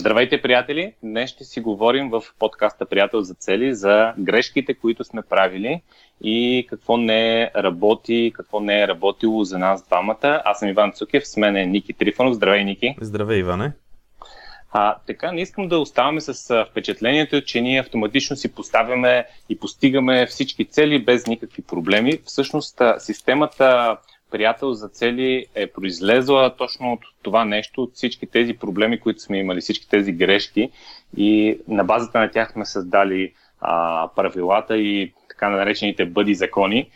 Здравейте, приятели! Днес ще си говорим в подкаста Приятел за цели за грешките, които сме правили и какво не работи, какво не е работило за нас двамата. Аз съм Иван Цукев, с мен е Ники Трифонов. Здравей, Ники! Здравей, Иване! А, така, не искам да оставаме с впечатлението, че ние автоматично си поставяме и постигаме всички цели без никакви проблеми. Всъщност, системата приятел за цели е произлезла точно от това нещо, от всички тези проблеми, които сме имали, всички тези грешки и на базата на тях сме създали а, правилата и така наречените бъди закони.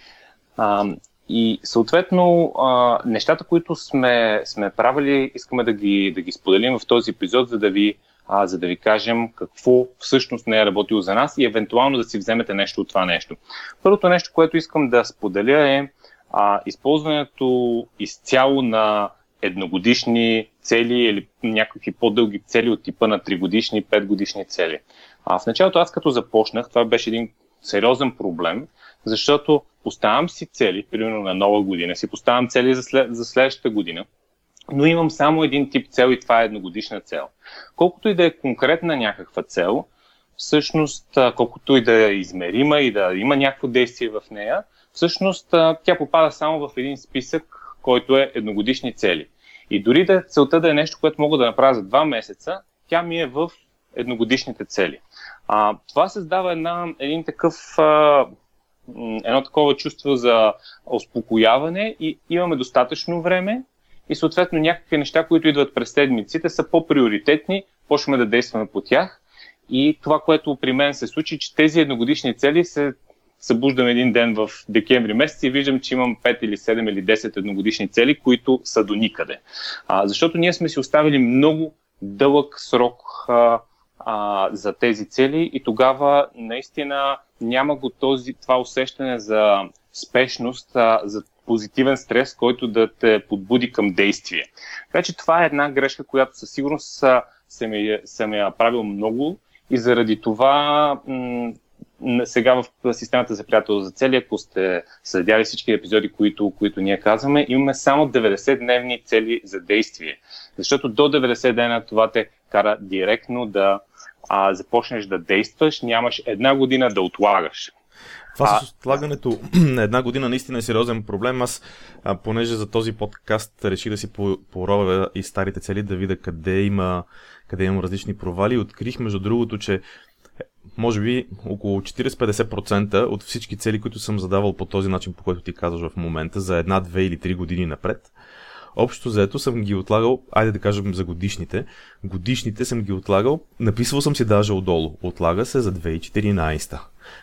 А, и съответно, а, нещата, които сме, сме правили, искаме да ги, да ги споделим в този епизод, за да ви а, за да ви кажем какво всъщност не е работило за нас и евентуално да си вземете нещо от това нещо. Първото нещо, което искам да споделя е а, използването изцяло на едногодишни цели или някакви по-дълги цели от типа на 3 годишни, 5 годишни цели. А в началото аз като започнах, това беше един сериозен проблем, защото поставям си цели, примерно на нова година, си поставям цели за, след, за следващата година, но имам само един тип цел и това е едногодишна цел. Колкото и да е конкретна някаква цел, всъщност, колкото и да е измерима и да има някакво действие в нея, всъщност тя попада само в един списък, който е едногодишни цели. И дори да целта да е нещо, което мога да направя за два месеца, тя ми е в едногодишните цели. А, това създава една, един такъв, а, едно такова чувство за успокояване и имаме достатъчно време и съответно някакви неща, които идват през седмиците, са по-приоритетни, почваме да действаме по тях. И това, което при мен се случи, че тези едногодишни цели се събуждам един ден в декември месец и виждам, че имам 5 или 7 или 10 едногодишни цели, които са до никъде. А, защото ние сме си оставили много дълъг срок а, а, за тези цели и тогава наистина няма го този, това усещане за спешност, а, за позитивен стрес, който да те подбуди към действие. Така че това е една грешка, която със сигурност съм я, съм правил много и заради това м- сега в системата за приятел за цели, ако сте следяли всички епизоди, които, които ние казваме, имаме само 90-дневни цели за действие. Защото до 90 дена това те кара директно да а, започнеш да действаш, нямаш една година да отлагаш. Това с отлагането на една година наистина е сериозен проблем. Аз, а, понеже за този подкаст реших да си поровя и старите цели, да видя къде има, къде има различни провали. Открих, между другото, че може би около 40-50% от всички цели, които съм задавал по този начин, по който ти казваш в момента, за една, две или три години напред, общо заето съм ги отлагал, айде да кажем за годишните, годишните съм ги отлагал, написал съм си даже отдолу, отлага се за 2014.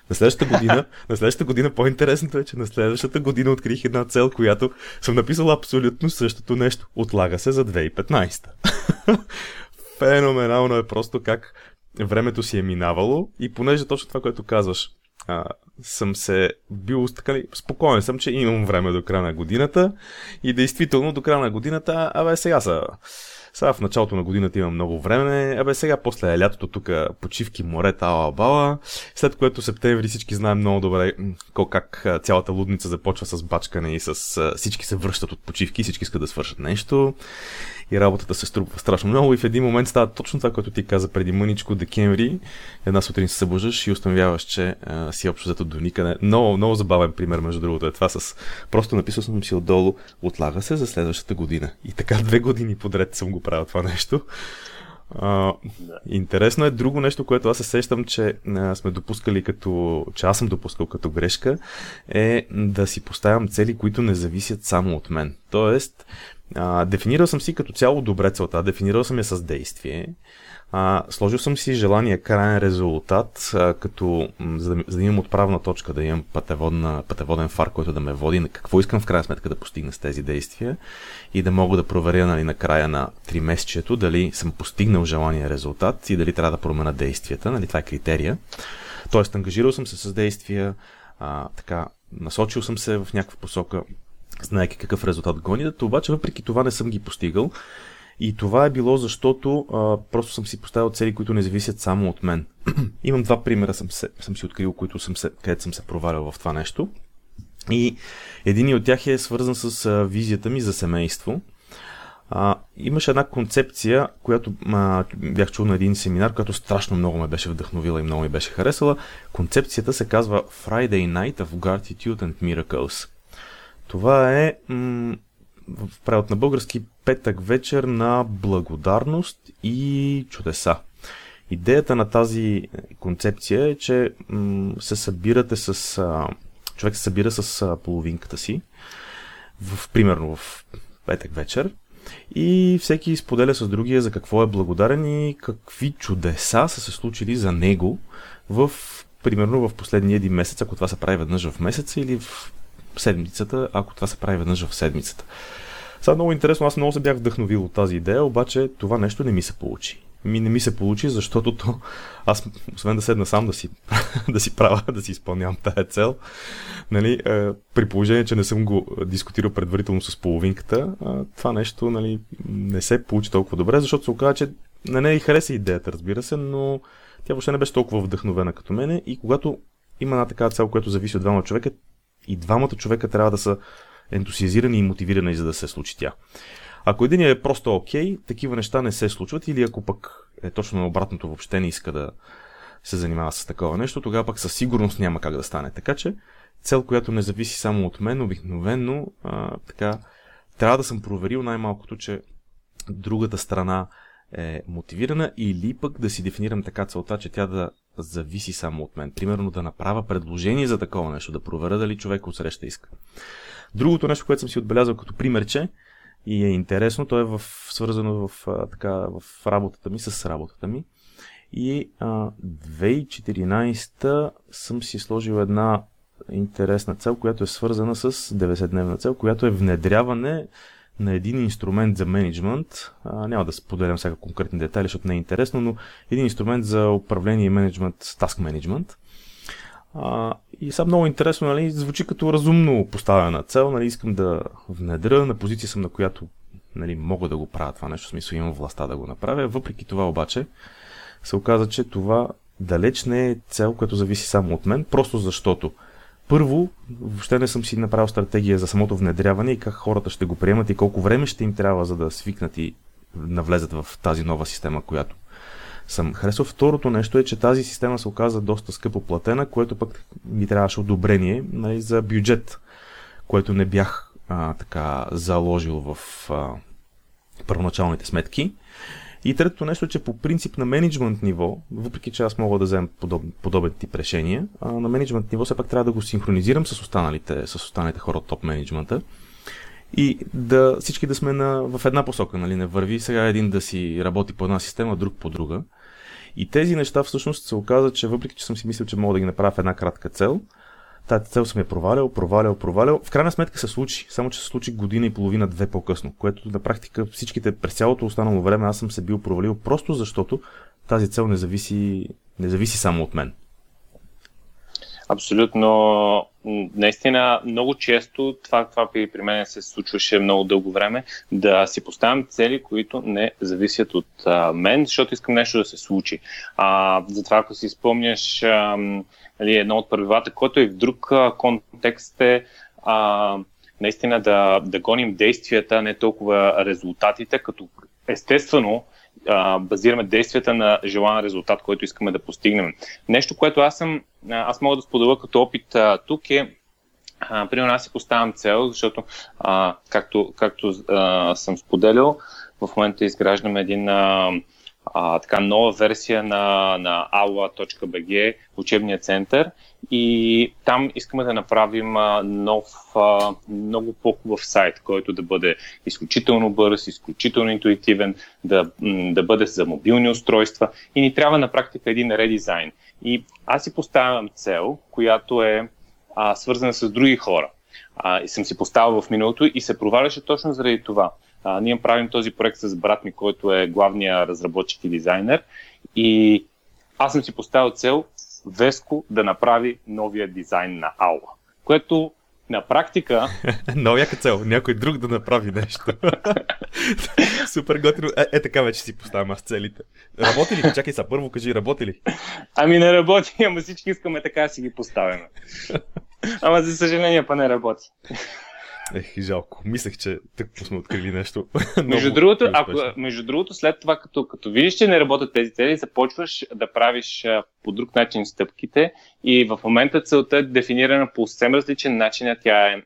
На следващата година, на следващата година по-интересното е, че на следващата година открих една цел, която съм написал абсолютно същото нещо. Отлага се за 2015. Феноменално е просто как времето си е минавало и понеже точно това, което казваш, а, съм се бил така ли, спокоен съм, че имам време до края на годината и действително до края на годината, абе сега са сега в началото на годината има много време. Абе сега после е лятото тук почивки, море, ала бала. След което септември всички знаем много добре как цялата лудница започва с бачкане и с всички се връщат от почивки, всички искат да свършат нещо и работата се струпва страшно много и в един момент става точно това, което ти каза преди мъничко декември. Една сутрин се събуждаш и установяваш, че а, си общо взето до никъде. Много, много забавен пример, между другото, е това с... Просто написал съм си отдолу, отлага се за следващата година. И така две години подред съм го правил това нещо. А. Интересно е друго нещо, което аз се сещам, че а, сме допускали като, че аз съм допускал като грешка, е да си поставям цели, които не зависят само от мен. Тоест, а, дефинирал съм си като цяло добре целта, дефинирал съм я с действие. А, сложил съм си желание крайен резултат, а, като за да, за да имам отправна точка, да имам пътеводен фар, който да ме води на какво искам в крайна сметка да постигна с тези действия и да мога да проверя нали, на края на 3 месечето дали съм постигнал желания резултат и дали трябва да променя действията. Нали, това е критерия. Тоест, ангажирал съм се с действия, а, така, насочил съм се в някаква посока, знаеки какъв резултат гонят, обаче въпреки това не съм ги постигал. И това е било защото а, просто съм си поставил цели, които не зависят само от мен. Имам два примера, съм, се, съм си открил, които съм се, където съм се провалял в това нещо. И един от тях е свързан с а, визията ми за семейство. А, имаше една концепция, която а, бях чул на един семинар, която страшно много ме беше вдъхновила и много ми беше харесала. Концепцията се казва Friday Night of Gratitude and Miracles. Това е м- превод на български петък вечер на благодарност и чудеса. Идеята на тази концепция е, че се събирате с... А, човек се събира с а, половинката си, в, примерно в петък вечер, и всеки споделя с другия за какво е благодарен и какви чудеса са се случили за него в, примерно в последния един месец, ако това се прави веднъж в месеца или в седмицата, ако това се прави веднъж в седмицата. Сега много интересно, аз много се бях вдъхновил от тази идея, обаче това нещо не ми се получи. Ми не ми се получи, защото то, аз, освен да седна сам да си, да си правя, да си изпълнявам тая цел, нали, е, при положение, че не съм го дискутирал предварително с половинката, това нещо нали, не се получи толкова добре, защото се оказа, че на нея и хареса идеята, разбира се, но тя въобще не беше толкова вдъхновена като мене и когато има една такава цел, която зависи от двама човека, и двамата човека трябва да са ентусиазирани и мотивирани за да се случи тя. Ако един е просто окей, okay, такива неща не се случват или ако пък е точно на обратното въобще не иска да се занимава с такова нещо, тогава пък със сигурност няма как да стане. Така че цел, която не зависи само от мен, обикновено а, така, трябва да съм проверил най-малкото, че другата страна е мотивирана или пък да си дефинирам така целта, че тя да зависи само от мен. Примерно да направя предложение за такова нещо, да проверя дали човек от среща иска. Другото нещо, което съм си отбелязал като примерче и е интересно, то е в, свързано в, така, в работата ми, с работата ми. И а, 2014 съм си сложил една интересна цел, която е свързана с 90-дневна цел, която е внедряване на един инструмент за менеджмент. А, няма да споделям сега конкретни детайли, защото не е интересно, но един инструмент за управление и менеджмент, task management. А, и сега много интересно, нали, звучи като разумно поставена цел, нали, искам да внедря, на позиция съм, на която нали, мога да го правя това нещо, в смисъл имам властта да го направя. Въпреки това обаче се оказа, че това далеч не е цел, която зависи само от мен, просто защото първо, въобще не съм си направил стратегия за самото внедряване и как хората ще го приемат и колко време ще им трябва за да свикнат и навлезат в тази нова система, която съм харесал. Второто нещо е, че тази система се оказа доста скъпо платена, което пък ми трябваше одобрение нали, за бюджет, което не бях а, така заложил в а, първоначалните сметки. И третото нещо е, че по принцип на менеджмент ниво, въпреки че аз мога да вземем подобен, подобен тип решения, а, на менеджмент ниво все пак трябва да го синхронизирам с останалите, с останалите хора от топ менеджмента и да всички да сме на, в една посока, нали, не върви сега един да си работи по една система, друг по друга. И тези неща всъщност се оказа, че въпреки, че съм си мислил, че мога да ги направя в една кратка цел, тази цел съм я провалял, провалял, провалял. В крайна сметка се случи, само че се случи година и половина, две по-късно, което на практика всичките през цялото останало време аз съм се бил провалил, просто защото тази цел не зависи, не зависи само от мен. Абсолютно. Наистина, много често това, това при, мен се случваше много дълго време, да си поставям цели, които не зависят от а, мен, защото искам нещо да се случи. А, затова, ако си спомняш а, нали, едно от правилата, което и в друг контекст е а, наистина да, да гоним действията, не толкова резултатите, като естествено а, базираме действията на желан резултат, който искаме да постигнем. Нещо, което аз съм, аз мога да споделя като опит а, тук е примерно аз си поставям цел, защото а, както, както а, съм споделял, в момента изграждаме един а, а, така нова версия на, на aula.bg, учебния център и там искаме да направим а, нов, а, много по-хубав сайт, който да бъде изключително бърз, изключително интуитивен, да, да бъде за мобилни устройства и ни трябва на практика един редизайн. И аз си поставям цел, която е а, свързана с други хора. А, и съм си поставил в миналото и се проваляше точно заради това. А, ние правим този проект с брат ми, който е главния разработчик и дизайнер. И аз съм си поставил цел Веско да направи новия дизайн на Аула. Което на практика... Много яка цел. Някой друг да направи нещо. Супер готино. Е, е, така вече си поставям аз целите. Работи ли? Чакай са, първо кажи, работи ли? Ами не работи, ама всички искаме така си ги поставяме. Ама за съжаление па не работи. Ех, жалко. Мислех, че тък сме открили нещо. между, другото, ако, между другото, след това, като, като видиш, че не работят тези цели, започваш да правиш а, по друг начин стъпките и в момента целта е дефинирана по съвсем различен начин. Тя е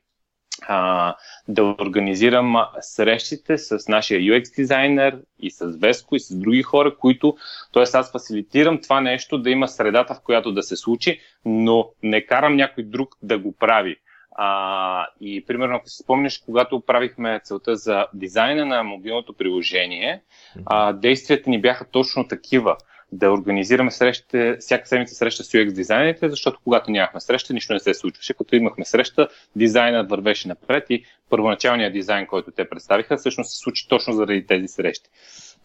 а, да организирам срещите с нашия UX дизайнер и с Веско и с други хора, които, т.е. аз фасилитирам това нещо да има средата, в която да се случи, но не карам някой друг да го прави. А, и примерно, ако си спомняш, когато правихме целта за дизайна на мобилното приложение, а, действията ни бяха точно такива да организираме срещите, всяка седмица среща с UX дизайнерите, защото когато нямахме среща, нищо не се случваше. Като имахме среща, дизайнът вървеше напред и първоначалният дизайн, който те представиха, всъщност се случи точно заради тези срещи.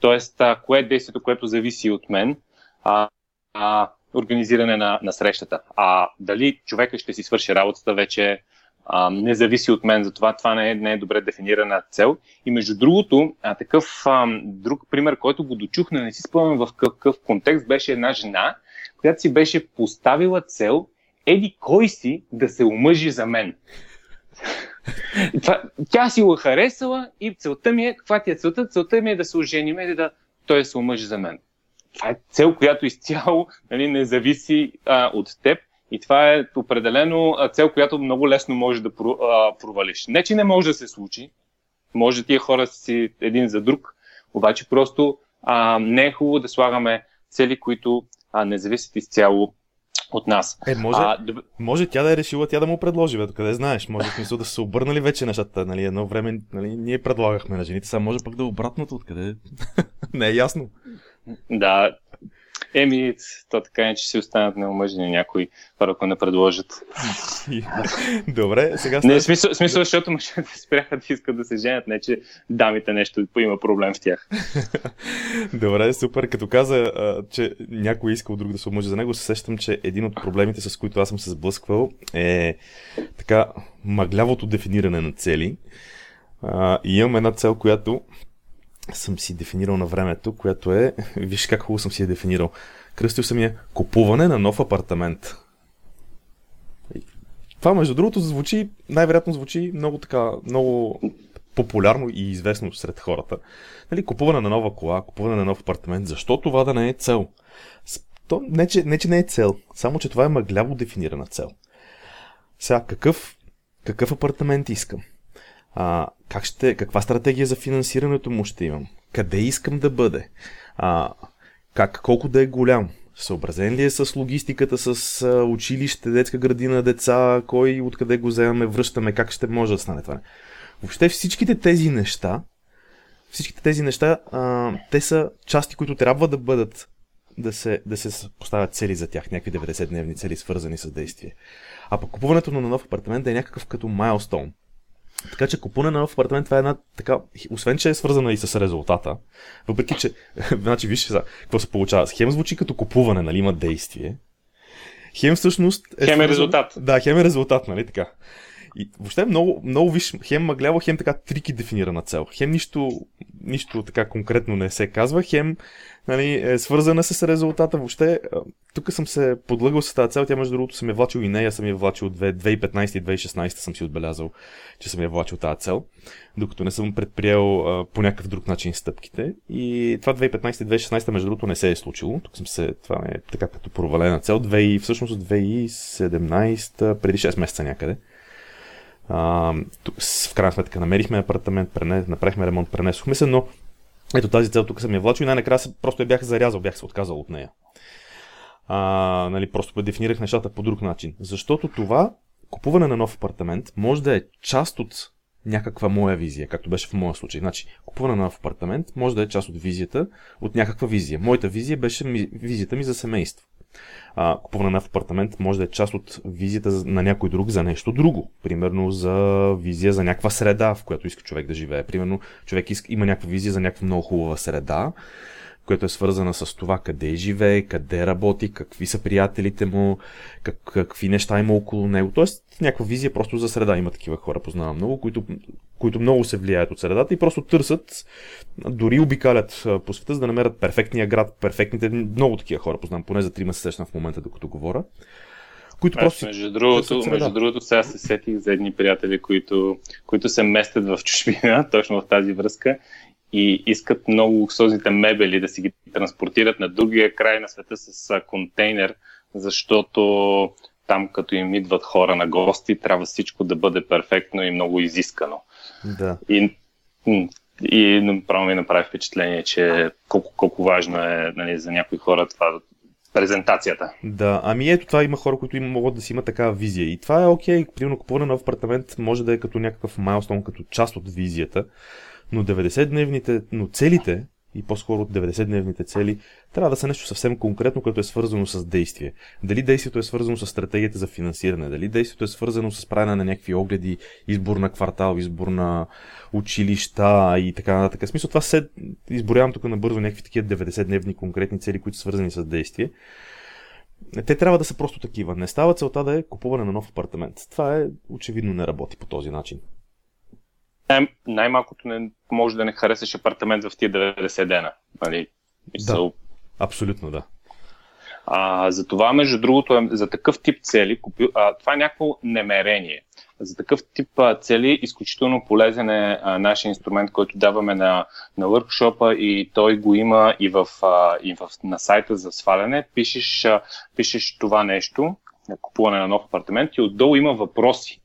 Тоест, а, кое е действието, което зависи от мен, а, а, организиране на, на срещата. А дали човека ще си свърши работата вече а, не зависи от мен, затова това не е, не е добре дефинирана цел. И между другото, а, такъв а, друг пример, който го дочух, не си спомням в какъв контекст, беше една жена, която си беше поставила цел еди кой си да се омъжи за мен. Това, тя си го харесала и целта ми е, каква ти е целта? Целта ми е да се оженим и да той се омъжи за мен. Това е цел, която изцяло нали, не зависи а, от теб и това е определено цел, която много лесно може да провалиш. Не, че не може да се случи, може тия хора си един за друг, обаче просто а, не е хубаво да слагаме цели, които а, не зависят изцяло от нас. Е, може, а, дъб... може тя да е решила тя да му предложи, бе, къде знаеш, може в смисъл да са обърнали вече нещата, нали, едно време нали, ние предлагахме на жените, сега може пък да е обратното, откъде не е ясно. Да, Еми, то така е, че си останат неомъжени някои хора, ако не предложат. Добре, сега Не, смисъл, смисъл защото мъжете спряха да искат да се женят, не че дамите нещо има проблем в тях. Добре, супер. Като каза, че някой искал друг да се омъжи за него, се сещам, че един от проблемите, с които аз съм се сблъсквал, е така мъглявото дефиниране на цели. и имам една цел, която съм си дефинирал на времето, което е, виж как хубаво съм си я дефинирал. Кръстил съм я купуване на нов апартамент. Това, между другото, звучи, най-вероятно звучи много така, много популярно и известно сред хората. Нали, купуване на нова кола, купуване на нов апартамент. Защо това да не е цел? То, не, че, не, че не е цел, само че това е мъгляво дефинирана цел. Сега, какъв, какъв апартамент искам? А, как ще, каква стратегия за финансирането му ще имам, къде искам да бъде, а, как, колко да е голям, съобразен ли е с логистиката, с училище, детска градина, деца, кой, откъде го вземаме, връщаме, как ще може да стане това. Въобще всичките тези неща, всичките тези неща, а, те са части, които трябва да бъдат да се, да се поставят цели за тях, някакви 90-дневни цели, свързани с действие. А пък купуването на нов апартамент е някакъв като майлстоун. Така че купуване на нов апартамент, това е една така, освен че е свързана и с резултата, въпреки че, значи виж сега, какво се получава. Хем звучи като купуване, нали, има действие. Хем всъщност е... Хем е резултат. Да, хем е резултат, нали така. И въобще много, много виж, хем мъгляво, хем така трики дефинирана цел. Хем нищо, нищо така конкретно не се казва, хем нали, е свързана с резултата. Въобще, тук съм се подлъгал с тази цел. Тя, между другото, съм я влачил и нея, съм я влачил от 2015 и 2016 съм си отбелязал, че съм я влачил тази цел, докато не съм предприел а, по някакъв друг начин стъпките. И това 2015-2016, между другото, не се е случило. Тук съм се, това е така като провалена цел. 2, всъщност 2017, преди 6 месеца някъде. В крайна сметка намерихме апартамент, пренес, направихме ремонт, пренесохме се, но ето тази цел тук съм я влачил и най-накрая просто я бях зарязал, бях се отказал от нея. А, нали, просто дефинирах нещата по друг начин. Защото това купуване на нов апартамент може да е част от някаква моя визия, както беше в моя случай. Значи, купуване на нов апартамент може да е част от визията, от някаква визия. Моята визия беше ми, визията ми за семейство а, купуване на апартамент може да е част от визията на някой друг за нещо друго. Примерно за визия за някаква среда, в която иска човек да живее. Примерно човек иска, има някаква визия за някаква много хубава среда, която е свързана с това къде живее, къде работи, какви са приятелите му, как, какви неща има около него. Тоест някаква визия просто за среда. Има такива хора, познавам много, които, които много се влияят от средата и просто търсят, дори обикалят по света, за да намерят перфектния град, перфектните. Много такива хора познавам, поне за трима се срещам в момента, докато говоря. които просто. Между другото, между другото, сега се сетих за едни приятели, които, които се местят в чужбина, точно в тази връзка и искат много луксозните мебели да си ги транспортират на другия край на света с контейнер, защото там като им идват хора на гости, трябва всичко да бъде перфектно и много изискано. Да. И, и направо ми направи впечатление, че колко, колко важно е нали, за някои хора това презентацията. Да, ами ето това има хора, които им могат да си имат такава визия. И това е окей, примерно купуване на нов апартамент може да е като някакъв майлстон, като част от визията, но 90-дневните, но целите, и по-скоро от 90-дневните цели, трябва да са нещо съвсем конкретно, което е свързано с действие. Дали действието е свързано с стратегията за финансиране, дали действието е свързано с правене на някакви огледи, избор на квартал, избор на училища и така нататък. В смисъл това се изборявам тук набързо някакви такива 90-дневни конкретни цели, които са свързани с действие. Те трябва да са просто такива. Не става целта да е купуване на нов апартамент. Това е очевидно не работи по този начин. Най- най-малкото не може да не харесаш апартамент в тия 90 дена. Нали? Мисъл... Да, абсолютно да. А, за това, между другото, е, за такъв тип цели, купи, а, това е някакво немерение. За такъв тип а, цели изключително полезен е а, нашия инструмент, който даваме на, на workshop и той го има и, в, а, и в, на сайта за сваляне. Пишеш, а, пишеш това нещо, купуване на нов апартамент и отдолу има въпроси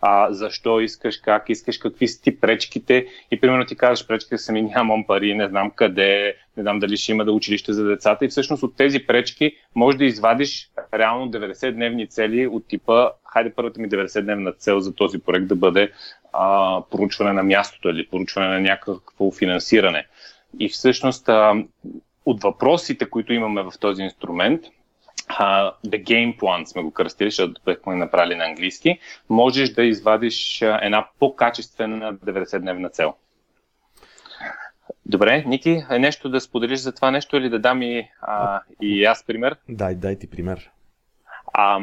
а, защо искаш, как искаш, какви са ти пречките и примерно ти казваш пречките са ми нямам пари, не знам къде, не знам дали ще има да училище за децата и всъщност от тези пречки може да извадиш реално 90-дневни цели от типа хайде първата ми 90-дневна цел за този проект да бъде а, поручване на мястото или поручване на някакво финансиране. И всъщност а, от въпросите, които имаме в този инструмент, uh, The Game Plan сме го кръстили, защото бехме направили на английски, можеш да извадиш една по-качествена 90-дневна цел. Добре, Ники, е нещо да споделиш за това нещо или да дам и, а, и аз пример? Дай, дай ти пример. А,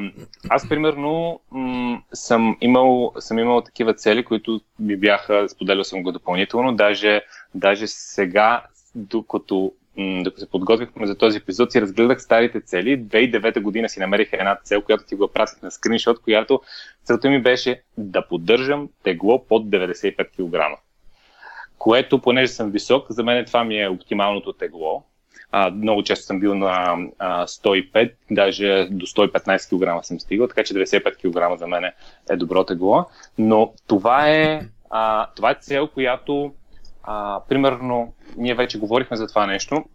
аз, примерно, м- съм, имал, съм имал такива цели, които ми бяха, споделял съм го допълнително, даже, даже сега, докато докато се подготвихме за този епизод, си разгледах старите цели. 2009 година си намерих една цел, която ти го пратих на скриншот, която целта ми беше да поддържам тегло под 95 кг. Което, понеже съм висок, за мен това ми е оптималното тегло. А, много често съм бил на а, 105, даже до 115 кг съм стигал, така че 95 кг за мен е добро тегло. Но това е, а, това е цел, която а, примерно, ние вече говорихме за това нещо.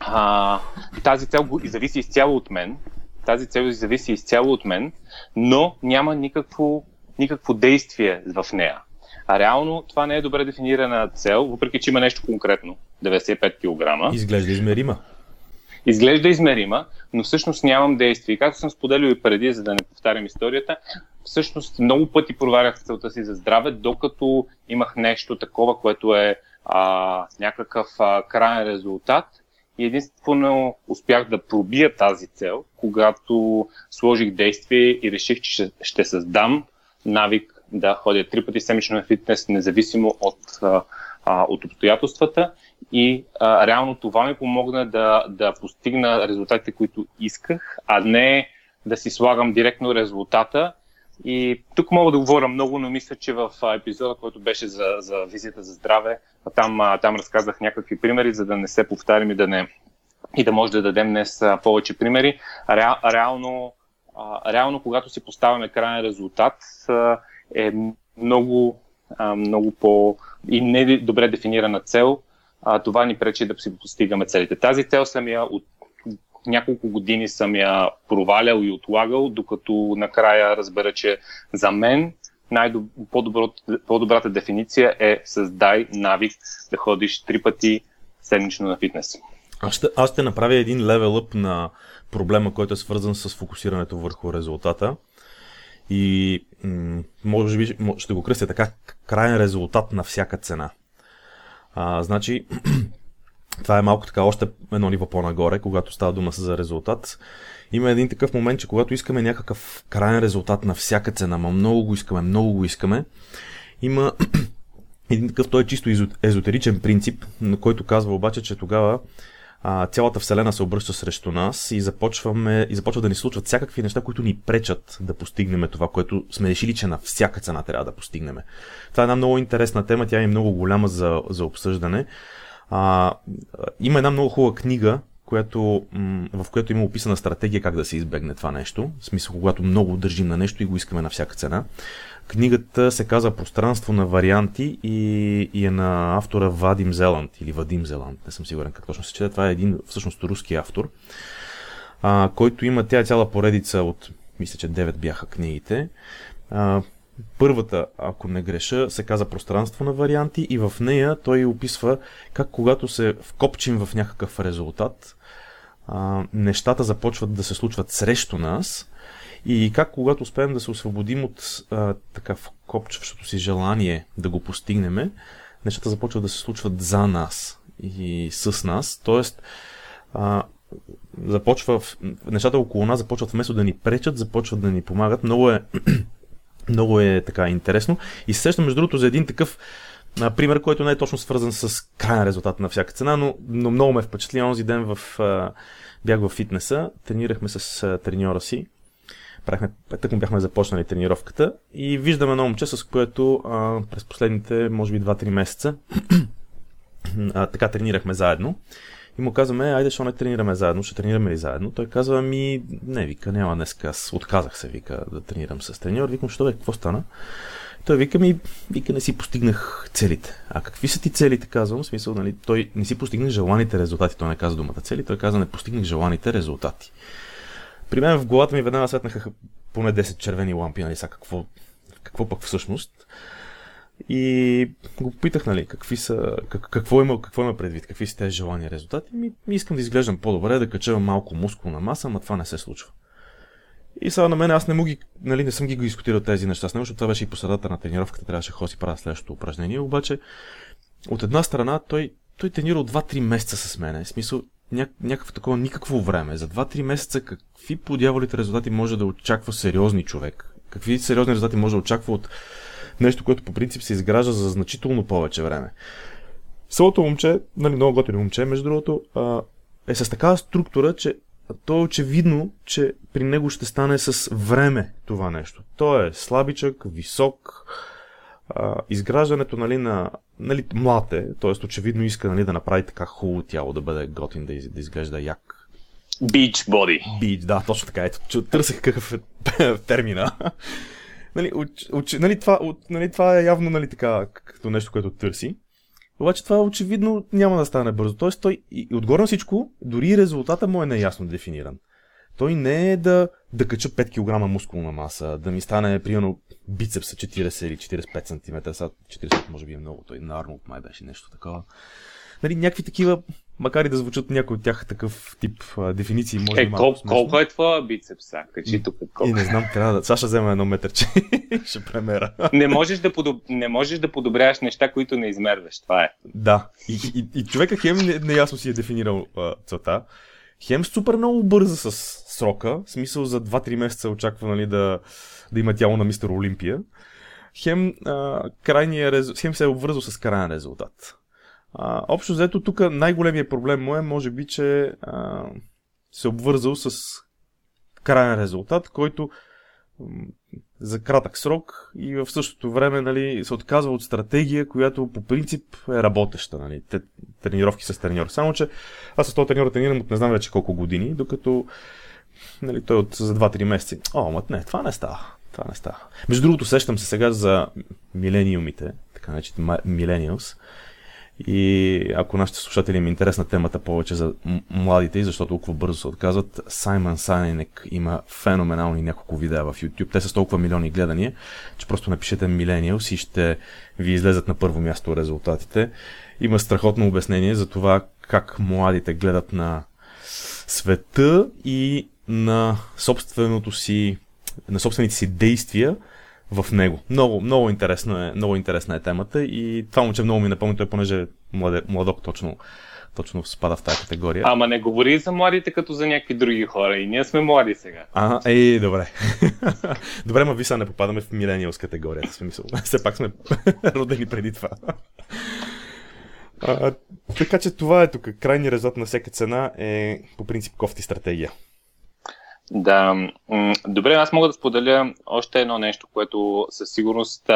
А, тази цел зависи изцяло от мен. Тази цел зависи изцяло от мен, но няма никакво, никакво действие в нея. А реално това не е добре дефинирана цел, въпреки че има нещо конкретно 95 кг. Изглежда измерима. Изглежда измерима, но всъщност нямам действие. Както съм споделил и преди, за да не повтарям историята, всъщност много пъти проварях целта си за здраве, докато имах нещо такова, което е а, някакъв а, крайен резултат. И единствено успях да пробия тази цел, когато сложих действие и реших, че ще създам навик да ходя три пъти седмично на фитнес, независимо от, а, от обстоятелствата. И а, реално това ми помогна да, да постигна резултатите, които исках, а не да си слагам директно резултата и тук мога да говоря много, но мисля, че в епизода, който беше за, за визията за здраве, там, там разказах някакви примери, за да не се повтарям и да не и да може да дадем днес повече примери. Реал, реално, реално, когато си поставяме крайен резултат, е много, много по и не добре дефинирана цел. Това ни пречи да си постигаме целите. Тази цел съм я от няколко години съм я провалял и отлагал, докато накрая разбера, че за мен по-добрата дефиниция е създай навик да ходиш три пъти седмично на фитнес. Аз ще, аз ще направя един левелъп на проблема, който е свързан с фокусирането върху резултата. И м- може би ще го кръстя така, крайен резултат на всяка цена. А, значи, това е малко така още едно ниво по-нагоре, когато става дума за резултат. Има един такъв момент, че когато искаме някакъв крайен резултат на всяка цена, ма много го искаме, много го искаме, има един такъв, той е чисто езотеричен принцип, на който казва обаче, че тогава а, цялата Вселена се обръща срещу нас и започваме и започва да ни случват всякакви неща, които ни пречат да постигнем това, което сме решили, че на всяка цена трябва да постигнем. Това е една много интересна тема, тя е много голяма за, за обсъждане. А, има една много хубава книга, която, в която има описана стратегия как да се избегне това нещо. В смисъл, когато много държим на нещо и го искаме на всяка цена. Книгата се казва Пространство на варианти и, и е на автора Вадим Зеланд или Вадим Зеланд, не съм сигурен как точно се чете. Това е един всъщност руски автор, а, който има тя е цяла поредица от, мисля, че 9 бяха книгите. А, първата, ако не греша, се казва Пространство на варианти и в нея той описва как когато се вкопчим в някакъв резултат, а, нещата започват да се случват срещу нас и как когато успеем да се освободим от а, така вкопчващото си желание да го постигнем, нещата започват да се случват за нас и с нас. Тоест, а, започва, нещата около нас започват вместо да ни пречат, започват да ни помагат. Много е, много е така интересно. И се сещам, между другото, за един такъв а, пример, който не е точно свързан с крайен резултат на всяка цена, но, но много ме впечатли. Онзи ден в, а, бях в фитнеса, тренирахме с треньора си правихме, тък му бяхме започнали тренировката и виждаме едно момче, с което а, през последните, може би 2-3 месеца а, така тренирахме заедно. И му казваме, айде, ще не тренираме заедно, ще тренираме ли заедно? Той казва, ми, не, вика, няма днес, аз отказах се, вика, да тренирам с треньор. Викам, що бе, какво стана? Той вика ми, вика, не си постигнах целите. А какви са ти целите, казвам? В смисъл, нали, той не си постигнах желаните резултати. Той не каза думата цели, той каза, не постигнах желаните резултати. При мен в главата ми веднага светнаха поне 10 червени лампи, нали, сега какво, какво пък всъщност. И го попитах, нали, какви са, как, какво, има, какво има предвид, какви са тези желани резултати. Ми, ми искам да изглеждам по-добре, да кача малко мускулна маса, но това не се случва. И сега на мен аз не, му ги, нали, не съм ги дискутирал тези неща с него, защото това беше и по средата на тренировката, трябваше да ходи правя следващото упражнение. Обаче, от една страна, той, той тренира от 2-3 месеца с мен. В смисъл, ня, някакво такова никакво време. За 2-3 месеца какви по дяволите резултати може да очаква сериозни човек? Какви сериозни резултати може да очаква от нещо, което по принцип се изгражда за значително повече време? Селото момче, нали, много готино момче, между другото, е с такава структура, че то е очевидно, че при него ще стане с време това нещо. Той е слабичък, висок, а, изграждането нали, на нали, млад е, т.е. очевидно иска нали, да направи така хубаво тяло, да бъде готин, да, из, да изглежда як. Beach body. Beach, да, точно така. Ето, търсех какъв е термина. нали, уч, уч, нали, това, нали, това е явно нали, така, като нещо, което търси. Обаче това очевидно няма да стане бързо. Тоест той и отгоре на всичко, дори резултата му е неясно дефиниран. Той не е да, да кача 5 кг мускулна маса, да ми стане, примерно, бицепса 40 или 45 см, сега 40 може би е много, той на Арнолд май беше нещо такова. Нали, някакви такива, макар и да звучат някои от тях такъв тип а, дефиниции, може е, би колко, колко е твоя бицепса? Качи тук колко. И не знам, трябва да... Саша взема едно метърче ще премера. не, можеш да подоб... не можеш да подобряваш неща, които не измерваш, това е. Да, и, и, и човека хем неясно си е дефинирал а, целта, хем супер много бърза с срока, в смисъл за 2-3 месеца очаква нали, да, да има тяло на мистер Олимпия, хем, а, крайния резу... хем се е обвързал с крайен резултат. А, общо взето тук най-големият проблем му е, може би, че а, се е обвързал с крайен резултат, който за кратък срок и в същото време нали, се отказва от стратегия, която по принцип е работеща. Нали, те, тренировки с треньор. Само, че аз с този треньор тренирам от не знам вече колко години, докато нали, той от за 2-3 месеца. О, мът не, това не става. Това не става. Между другото, сещам се сега за милениумите, така наречените милениалс. И ако нашите слушатели им е интересна темата повече за младите и защото толкова бързо се отказват, Саймън Сайнек има феноменални няколко видеа в YouTube. Те са с толкова милиони гледания, че просто напишете Millennials и ще ви излезат на първо място резултатите. Има страхотно обяснение за това как младите гледат на света и на собственото си на собствените си действия в него. Много, много, интересно е, много интересна е темата и това момче много ми напомня, той понеже е младе, младок точно, точно спада в тази категория. Ама не говори за младите като за някакви други хора и ние сме млади сега. А, ей, добре. добре, ма виса не попадаме в милениалс категорията, смисъл. Все пак сме родени преди това. А, така че това е тук. Крайният резултат на всяка цена е по принцип кофти стратегия. Да, добре, аз мога да споделя още едно нещо, което със сигурност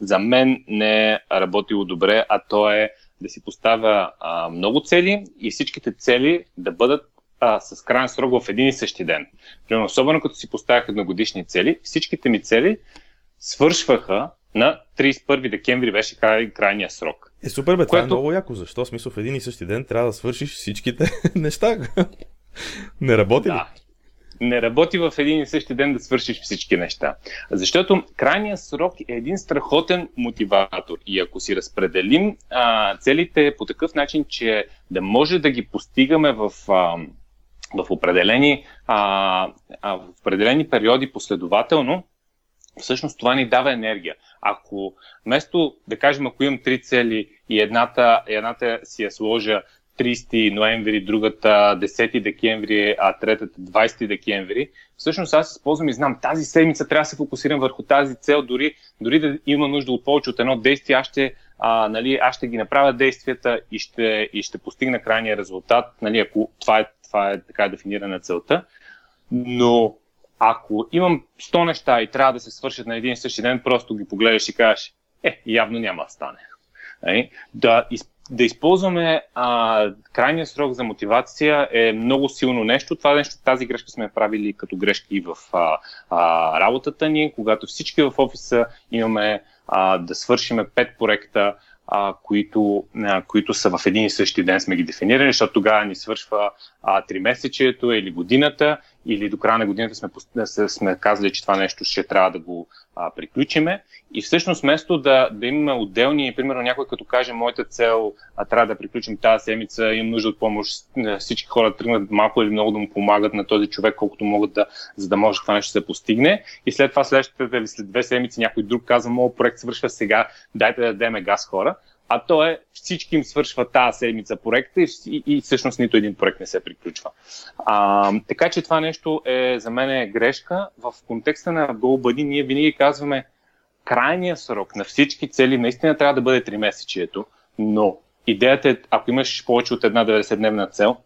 за мен не е работило добре, а то е да си поставя а, много цели и всичките цели да бъдат а, с крайен срок в един и същи ден. Примерно, особено като си поставях едногодишни цели, всичките ми цели свършваха на 31 декември беше край, крайния срок. Е, супер, бе, което... това е много яко. Защо? Смисъл в един и същи ден трябва да свършиш всичките неща. Не работи ли? Не работи в един и същи ден да свършиш всички неща. Защото крайният срок е един страхотен мотиватор. И ако си разпределим а, целите по такъв начин, че да може да ги постигаме в, а, в, определени, а, а, в определени периоди последователно, всъщност това ни дава енергия. Ако вместо да кажем, ако имам три цели и едната, едната си я сложа 30 ноември, другата 10 декември, а третата 20 декември, всъщност аз използвам и знам, тази седмица трябва да се фокусирам върху тази цел, дори, дори да има нужда от повече от едно действие, аз ще, а, нали, аз ще ги направя действията и ще, и ще постигна крайния резултат, нали, ако това е, това е така дефинирана целта. Но ако имам 100 неща и трябва да се свършат на един и същи ден, просто ги погледаш и кажеш, е, явно няма да стане. Нали? Да, да използваме а, крайния срок за мотивация е много силно нещо. Това нещо, тази грешка сме правили като грешки в а, а, работата ни, когато всички в офиса имаме а, да свършиме 5 проекта, а, които, а, които са в един и същи ден сме ги дефинирали, защото тогава ни свършва а, 3 месечето или годината или до края на годината сме, сме казали, че това нещо ще трябва да го а, приключиме. И всъщност, вместо да, да имаме отделни, примерно някой като каже, моята цел а, трябва да приключим тази седмица, имам нужда от помощ, всички хора тръгнат малко или много да му помагат на този човек, колкото могат да, за да може това нещо да се постигне. И след това, следващите или след две седмици, някой друг казва, моят проект свършва сега, дайте да дадем газ хора а то е всички им свършва тази седмица проекта и, и, и всъщност нито един проект не се приключва. А, така че това нещо е за мен е грешка. В контекста на GoBuddy ние винаги казваме крайния срок на всички цели наистина трябва да бъде 3 месечието, но идеята е, ако имаш повече от една 90-дневна цел,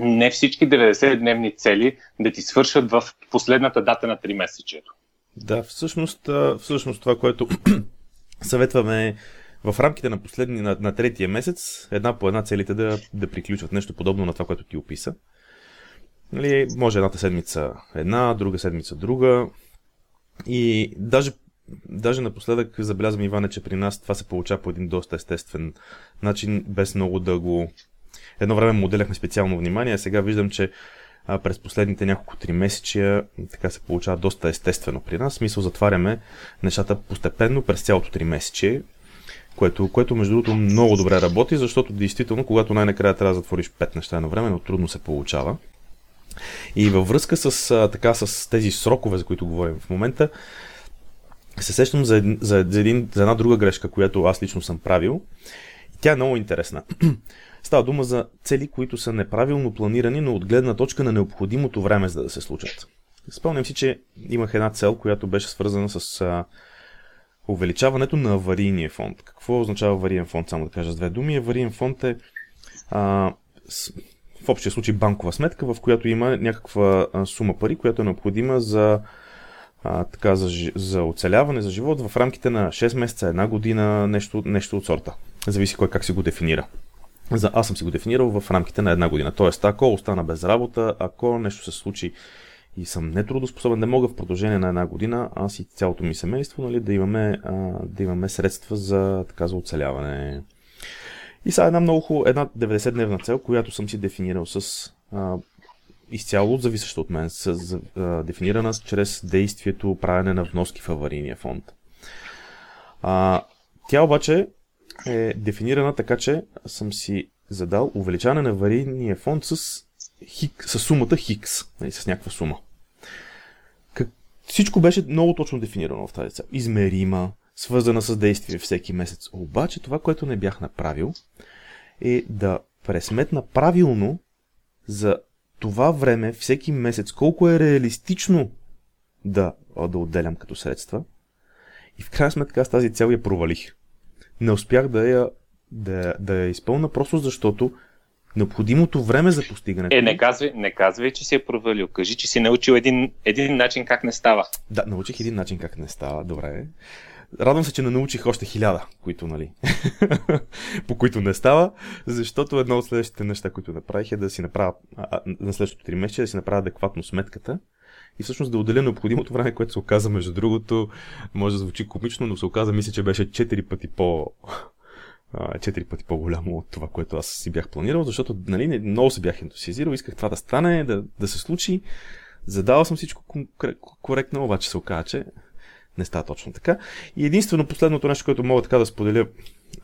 не всички 90-дневни цели да ти свършат в последната дата на 3 месечието. Да, всъщност, всъщност това, което съветваме е в рамките на последния, на, на третия месец, една по една целите да, да приключват нещо подобно на това, което ти описа. Нали, може едната седмица една, друга седмица друга. И даже, даже напоследък забелязвам, Иване, че при нас това се получава по един доста естествен начин, без много да го... Едно време му отделяхме специално внимание, а сега виждам, че а, през последните няколко три месечия така се получава доста естествено при нас. Смисъл затваряме нещата постепенно през цялото три месече което, което между другото много добре работи, защото действително, когато най-накрая трябва да затвориш пет неща едно време, но трудно се получава. И във връзка с, така, с тези срокове, за които говорим в момента, се сещам за, за, за, един, за една друга грешка, която аз лично съм правил. Тя е много интересна. Става дума за цели, които са неправилно планирани, но от гледна точка на необходимото време за да се случат. Спомням си, че имах една цел, която беше свързана с а, увеличаването на аварийния фонд. Какво означава авариен фонд? Само да кажа с две думи. Авариен фонд е а, с, в общия случай банкова сметка, в която има някаква сума пари, която е необходима за, а, така, за, за оцеляване, за живот в рамките на 6 месеца, една година, нещо, нещо от сорта. Зависи кой как си го дефинира. За, аз съм си го дефинирал в рамките на една година. Тоест, ако остана без работа, ако нещо се случи и съм нетрудоспособен, да мога в продължение на една година, аз и цялото ми семейство, нали, да, имаме, а, да имаме средства за, така, за оцеляване. И сега една много хубава, една 90-дневна цел, която съм си дефинирал с а, изцяло зависеща от мен, с, а, дефинирана чрез действието правене на вноски в аварийния фонд. А, тя обаче е дефинирана така, че съм си задал увеличаване на аварийния фонд с, хик, с сумата Хикс, нали, с някаква сума. Всичко беше много точно дефинирано в тази цел. Измерима, свързана с действие всеки месец. Обаче това, което не бях направил, е да пресметна правилно за това време, всеки месец, колко е реалистично да, да отделям като средства. И в крайна сметка аз тази цел я провалих. Не успях да я да, да я изпълна, просто защото необходимото време за постигането. Е, не казвай, не казвай, че си е провалил. Кажи, че си научил един, един начин как не става. Да, научих един начин как не става. Добре. Радвам се, че не научих още хиляда, които, нали, по които не става, защото едно от следващите неща, които направих е да си направя, а, на следващото 3 месеца, да си направя адекватно сметката и всъщност да отделя необходимото време, което се оказа, между другото, може да звучи комично, но се оказа, мисля, че беше 4 пъти по, четири пъти по-голямо от това, което аз си бях планирал, защото нали, много се бях ентусиазирал, исках това да стане, да, да се случи. Задавал съм всичко коректно, обаче се оказа, че не става точно така. И единствено последното нещо, което мога така да споделя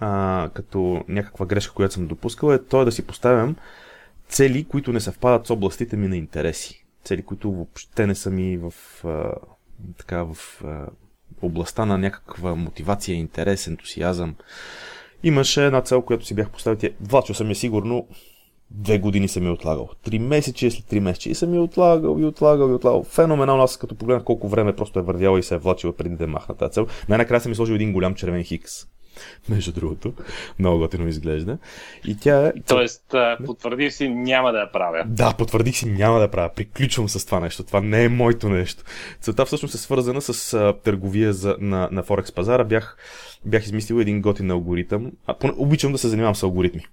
а, като някаква грешка, която съм допускал, е то е да си поставям цели, които не съвпадат с областите ми на интереси. Цели, които въобще не са ми в, а, така, в а, областта на някаква мотивация, интерес, ентусиазъм. Имаше една цел, която си бях поставил. Влачил съм я сигурно две години съм я отлагал. Три месечи след три месечи и съм я отлагал и отлагал и отлагал. Феноменално, аз като погледнах колко време просто е вървяла и се е влачила преди да махна тази цел. Най-накрая съм сложил един голям червен хикс. Между другото. Много готино изглежда. И тя е... Тоест, потвърдих си, няма да я правя. Да, потвърдих си, няма да я правя. Приключвам с това нещо. Това не е моето нещо. Целта всъщност е свързана с а, търговия за, на, на Форекс пазара. Бях, бях измислил един готин алгоритъм. А, обичам да се занимавам с алгоритми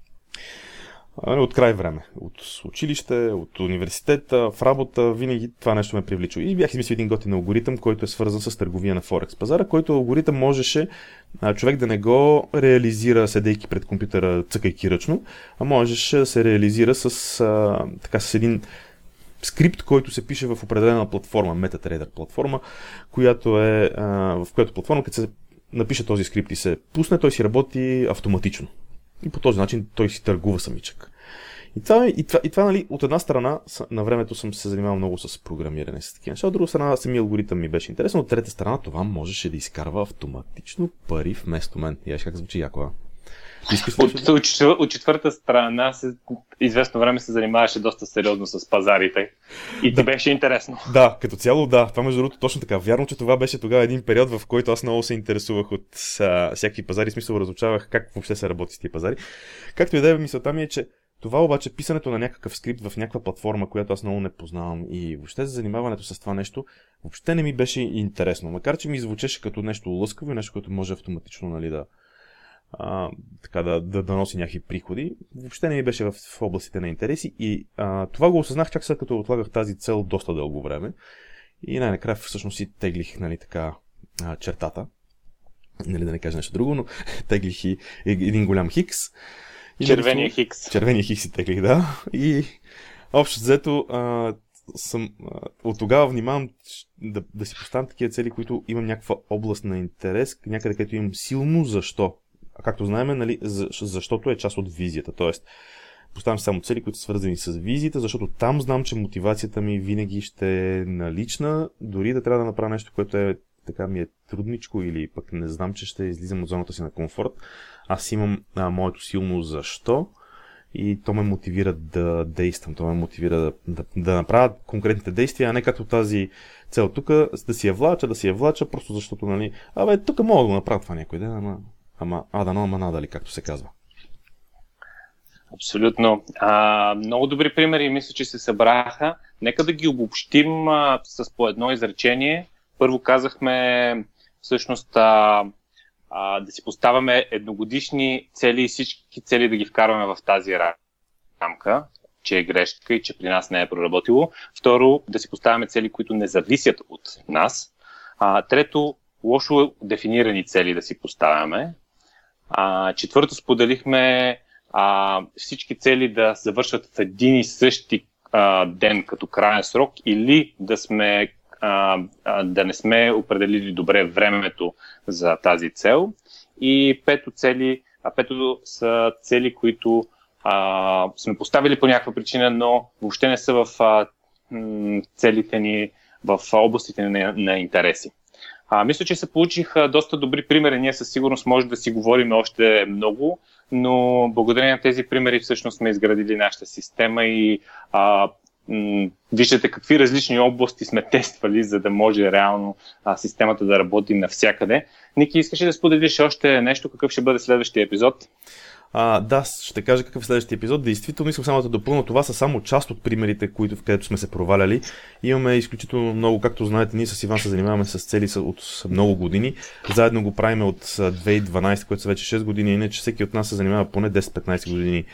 от край време. От училище, от университета, в работа, винаги това нещо ме привлича. И бях измислил един готин алгоритъм, който е свързан с търговия на Форекс пазара, който алгоритъм можеше а, човек да не го реализира седейки пред компютъра, цъкайки ръчно, а можеше да се реализира с, а, така, с един скрипт, който се пише в определена платформа, MetaTrader платформа, която е, а, в която платформа, като се напише този скрипт и се пусне, той си работи автоматично. И по този начин той си търгува самичък. И това, и това, и това нали, от една страна, на времето съм се занимавал много с програмиране с такива неща, от друга страна, самия алгоритъм ми беше интересен, от трета страна, това можеше да изкарва автоматично пари вместо мен. И как звучи яко, от, от, от четвърта страна се, известно време се занимаваше доста сериозно с пазарите и ти да. беше интересно. Да, като цяло да. Това между другото точно така. Вярно, че това беше тогава един период, в който аз много се интересувах от а, всякакви пазари, в смисъл разучавах как въобще се работи с тези пазари. Както и да е, мисълта ми е, че това обаче, писането на някакъв скрипт в някаква платформа, която аз много не познавам и въобще за занимаването с това нещо, въобще не ми беше интересно. Макар, че ми звучеше като нещо лъскаво и нещо, което може автоматично нали, да, а, така да, да, да носи някакви приходи. Въобще не ми беше в, в областите на интереси и а, това го осъзнах чак след като отлагах тази цел доста дълго време. И най-накрая всъщност си теглих нали, така, а, чертата. Нали, да не кажа нещо друго, но теглих и един голям хикс. И Червения нали, хикс. Червения хикс си теглих, да. И общо взето а, съм, а, от тогава внимавам да, да си поставям такива цели, които имам някаква област на интерес, някъде където имам силно защо както знаем, нали, защото е част от визията. Тоест, поставям само цели, които са свързани с визията, защото там знам, че мотивацията ми винаги ще е налична, дори да трябва да направя нещо, което е така ми е трудничко или пък не знам, че ще излизам от зоната си на комфорт. Аз имам а, моето силно защо и то ме мотивира да действам, то ме мотивира да, да, да направя конкретните действия, а не като тази цел тук, да си я влача, да си я влача, просто защото, нали, абе, тук мога да го направя това някой ден, ама Ама Адано, ама надали, както се казва. Абсолютно. А, много добри примери, мисля, че се събраха. Нека да ги обобщим а, с по едно изречение. Първо казахме всъщност а, а, да си поставяме едногодишни цели и всички цели да ги вкарваме в тази рамка, че е грешка и че при нас не е проработило. Второ, да си поставяме цели, които не зависят от нас. А, трето, лошо дефинирани цели да си поставяме. А, четвърто споделихме а, всички цели да завършат в един и същи а, ден като крайен срок или да сме а, а, да не сме определили добре времето за тази цел. И пето цели, а пето са цели, които а, сме поставили по някаква причина, но въобще не са в а, целите ни в областите на, на интереси. А, мисля, че се получиха доста добри примери. Ние със сигурност може да си говорим още много, но благодарение на тези примери всъщност сме изградили нашата система и а, м- виждате какви различни области сме тествали, за да може реално а, системата да работи навсякъде. Ники, искаш ли да споделиш още нещо? Какъв ще бъде следващия епизод? А, да, ще кажа какъв е следващия епизод. Действително искам само да допълня. Това са само част от примерите, които, в където сме се проваляли. Имаме изключително много, както знаете, ние с Иван се занимаваме с цели от много години. Заедно го правим от 2012, което са вече 6 години, иначе всеки от нас се занимава поне 10-15 години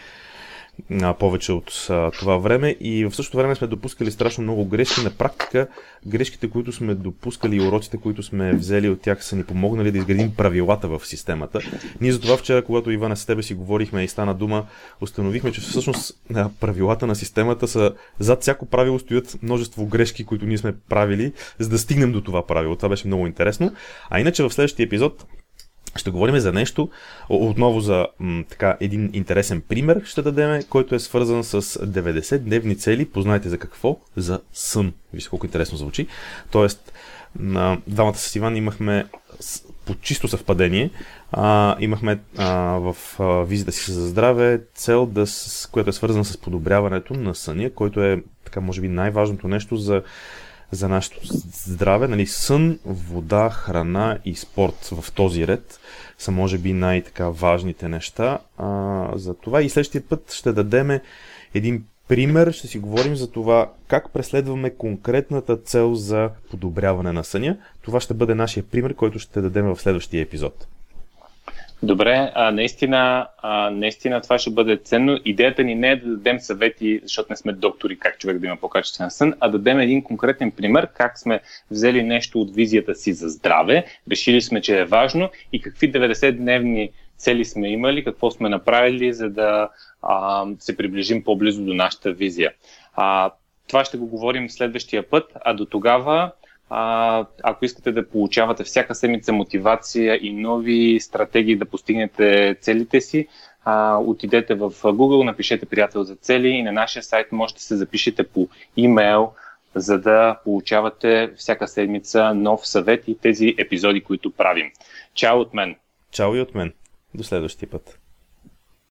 а, повече от а, това време и в същото време сме допускали страшно много грешки. На практика грешките, които сме допускали и уроците, които сме взели от тях са ни помогнали да изградим правилата в системата. Ние за това вчера, когато Ивана с тебе си говорихме и стана дума, установихме, че всъщност правилата на системата са зад всяко правило стоят множество грешки, които ние сме правили, за да стигнем до това правило. Това беше много интересно. А иначе в следващия епизод ще говорим за нещо, отново за м, така един интересен пример ще дадем, който е свързан с 90 дневни цели. Познайте за какво? За сън. Вижте колко интересно звучи. Тоест, на двамата с Иван имахме по чисто съвпадение, а, имахме а, в а, визита си за здраве цел, да, с, която е свързана с подобряването на съня, който е така, може би, най-важното нещо за за нашето здраве. Нали, сън, вода, храна и спорт в този ред са може би най-така важните неща. А, за това и следващия път ще дадеме един пример, ще си говорим за това как преследваме конкретната цел за подобряване на съня. Това ще бъде нашия пример, който ще дадем в следващия епизод. Добре, а, наистина, а, наистина това ще бъде ценно. Идеята ни не е да дадем съвети, защото не сме доктори как човек да има по-качествен сън, а да дадем един конкретен пример как сме взели нещо от визията си за здраве, решили сме, че е важно и какви 90-дневни цели сме имали, какво сме направили, за да а, се приближим по-близо до нашата визия. А, това ще го говорим следващия път, а до тогава а, ако искате да получавате всяка седмица мотивация и нови стратегии да постигнете целите си, а, отидете в Google, напишете приятел за цели и на нашия сайт можете да се запишете по имейл, за да получавате всяка седмица нов съвет и тези епизоди, които правим. Чао от мен! Чао и от мен! До следващия път!